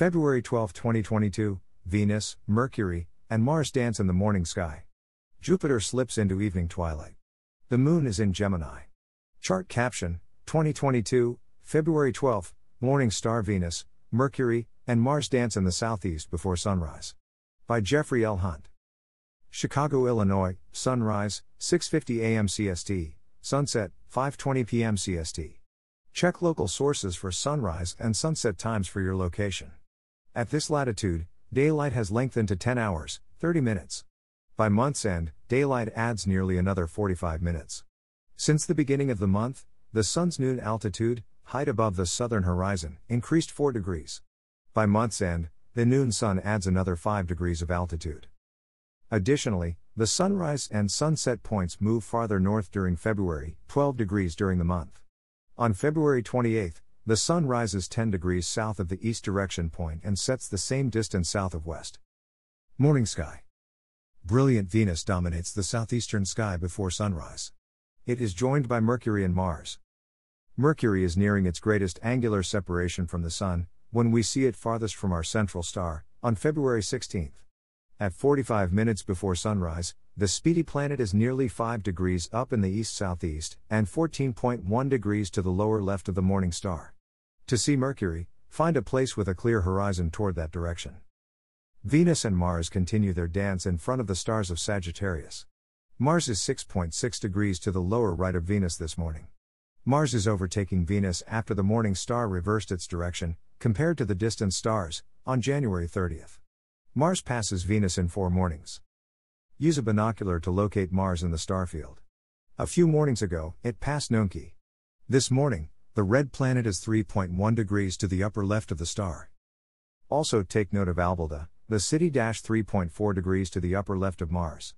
February 12, 2022, Venus, Mercury, and Mars dance in the morning sky. Jupiter slips into evening twilight. The moon is in Gemini. Chart caption 2022, February 12, morning star Venus, Mercury, and Mars dance in the southeast before sunrise. By Jeffrey L. Hunt. Chicago, Illinois, sunrise 6:50 a.m. CST, sunset 5:20 p.m. CST. Check local sources for sunrise and sunset times for your location. At this latitude, daylight has lengthened to 10 hours, 30 minutes. By month's end, daylight adds nearly another 45 minutes. Since the beginning of the month, the sun's noon altitude, height above the southern horizon, increased 4 degrees. By month's end, the noon sun adds another 5 degrees of altitude. Additionally, the sunrise and sunset points move farther north during February, 12 degrees during the month. On February 28, the sun rises 10 degrees south of the east direction point and sets the same distance south of west. Morning sky. Brilliant Venus dominates the southeastern sky before sunrise. It is joined by Mercury and Mars. Mercury is nearing its greatest angular separation from the Sun, when we see it farthest from our central star, on February 16. At 45 minutes before sunrise, the speedy planet is nearly 5 degrees up in the east southeast and 14.1 degrees to the lower left of the morning star. To see Mercury, find a place with a clear horizon toward that direction. Venus and Mars continue their dance in front of the stars of Sagittarius. Mars is 6.6 degrees to the lower right of Venus this morning. Mars is overtaking Venus after the morning star reversed its direction, compared to the distant stars, on January 30th. Mars passes Venus in four mornings. Use a binocular to locate Mars in the starfield. A few mornings ago, it passed Nunki. This morning, the red planet is 3.1 degrees to the upper left of the star. Also take note of Albalda, the city 3.4 degrees to the upper left of Mars.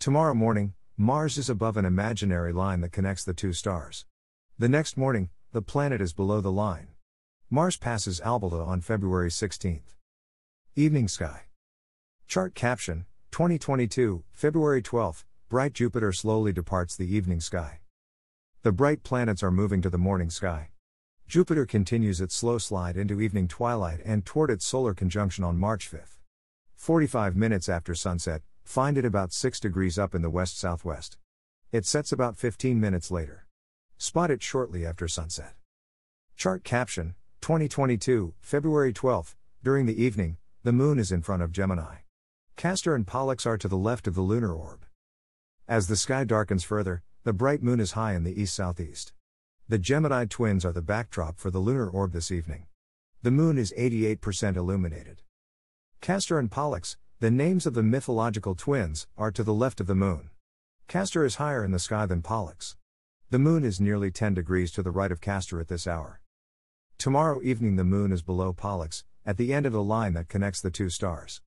Tomorrow morning, Mars is above an imaginary line that connects the two stars. The next morning, the planet is below the line. Mars passes Albalda on February 16th. Evening sky. Chart caption 2022, February 12, bright Jupiter slowly departs the evening sky. The bright planets are moving to the morning sky. Jupiter continues its slow slide into evening twilight and toward its solar conjunction on March 5. 45 minutes after sunset, find it about 6 degrees up in the west southwest. It sets about 15 minutes later. Spot it shortly after sunset. Chart caption 2022, February 12, during the evening, the moon is in front of Gemini. Castor and Pollux are to the left of the lunar orb. As the sky darkens further, the bright moon is high in the east southeast. The Gemini twins are the backdrop for the lunar orb this evening. The moon is 88% illuminated. Castor and Pollux, the names of the mythological twins, are to the left of the moon. Castor is higher in the sky than Pollux. The moon is nearly 10 degrees to the right of Castor at this hour. Tomorrow evening, the moon is below Pollux, at the end of the line that connects the two stars.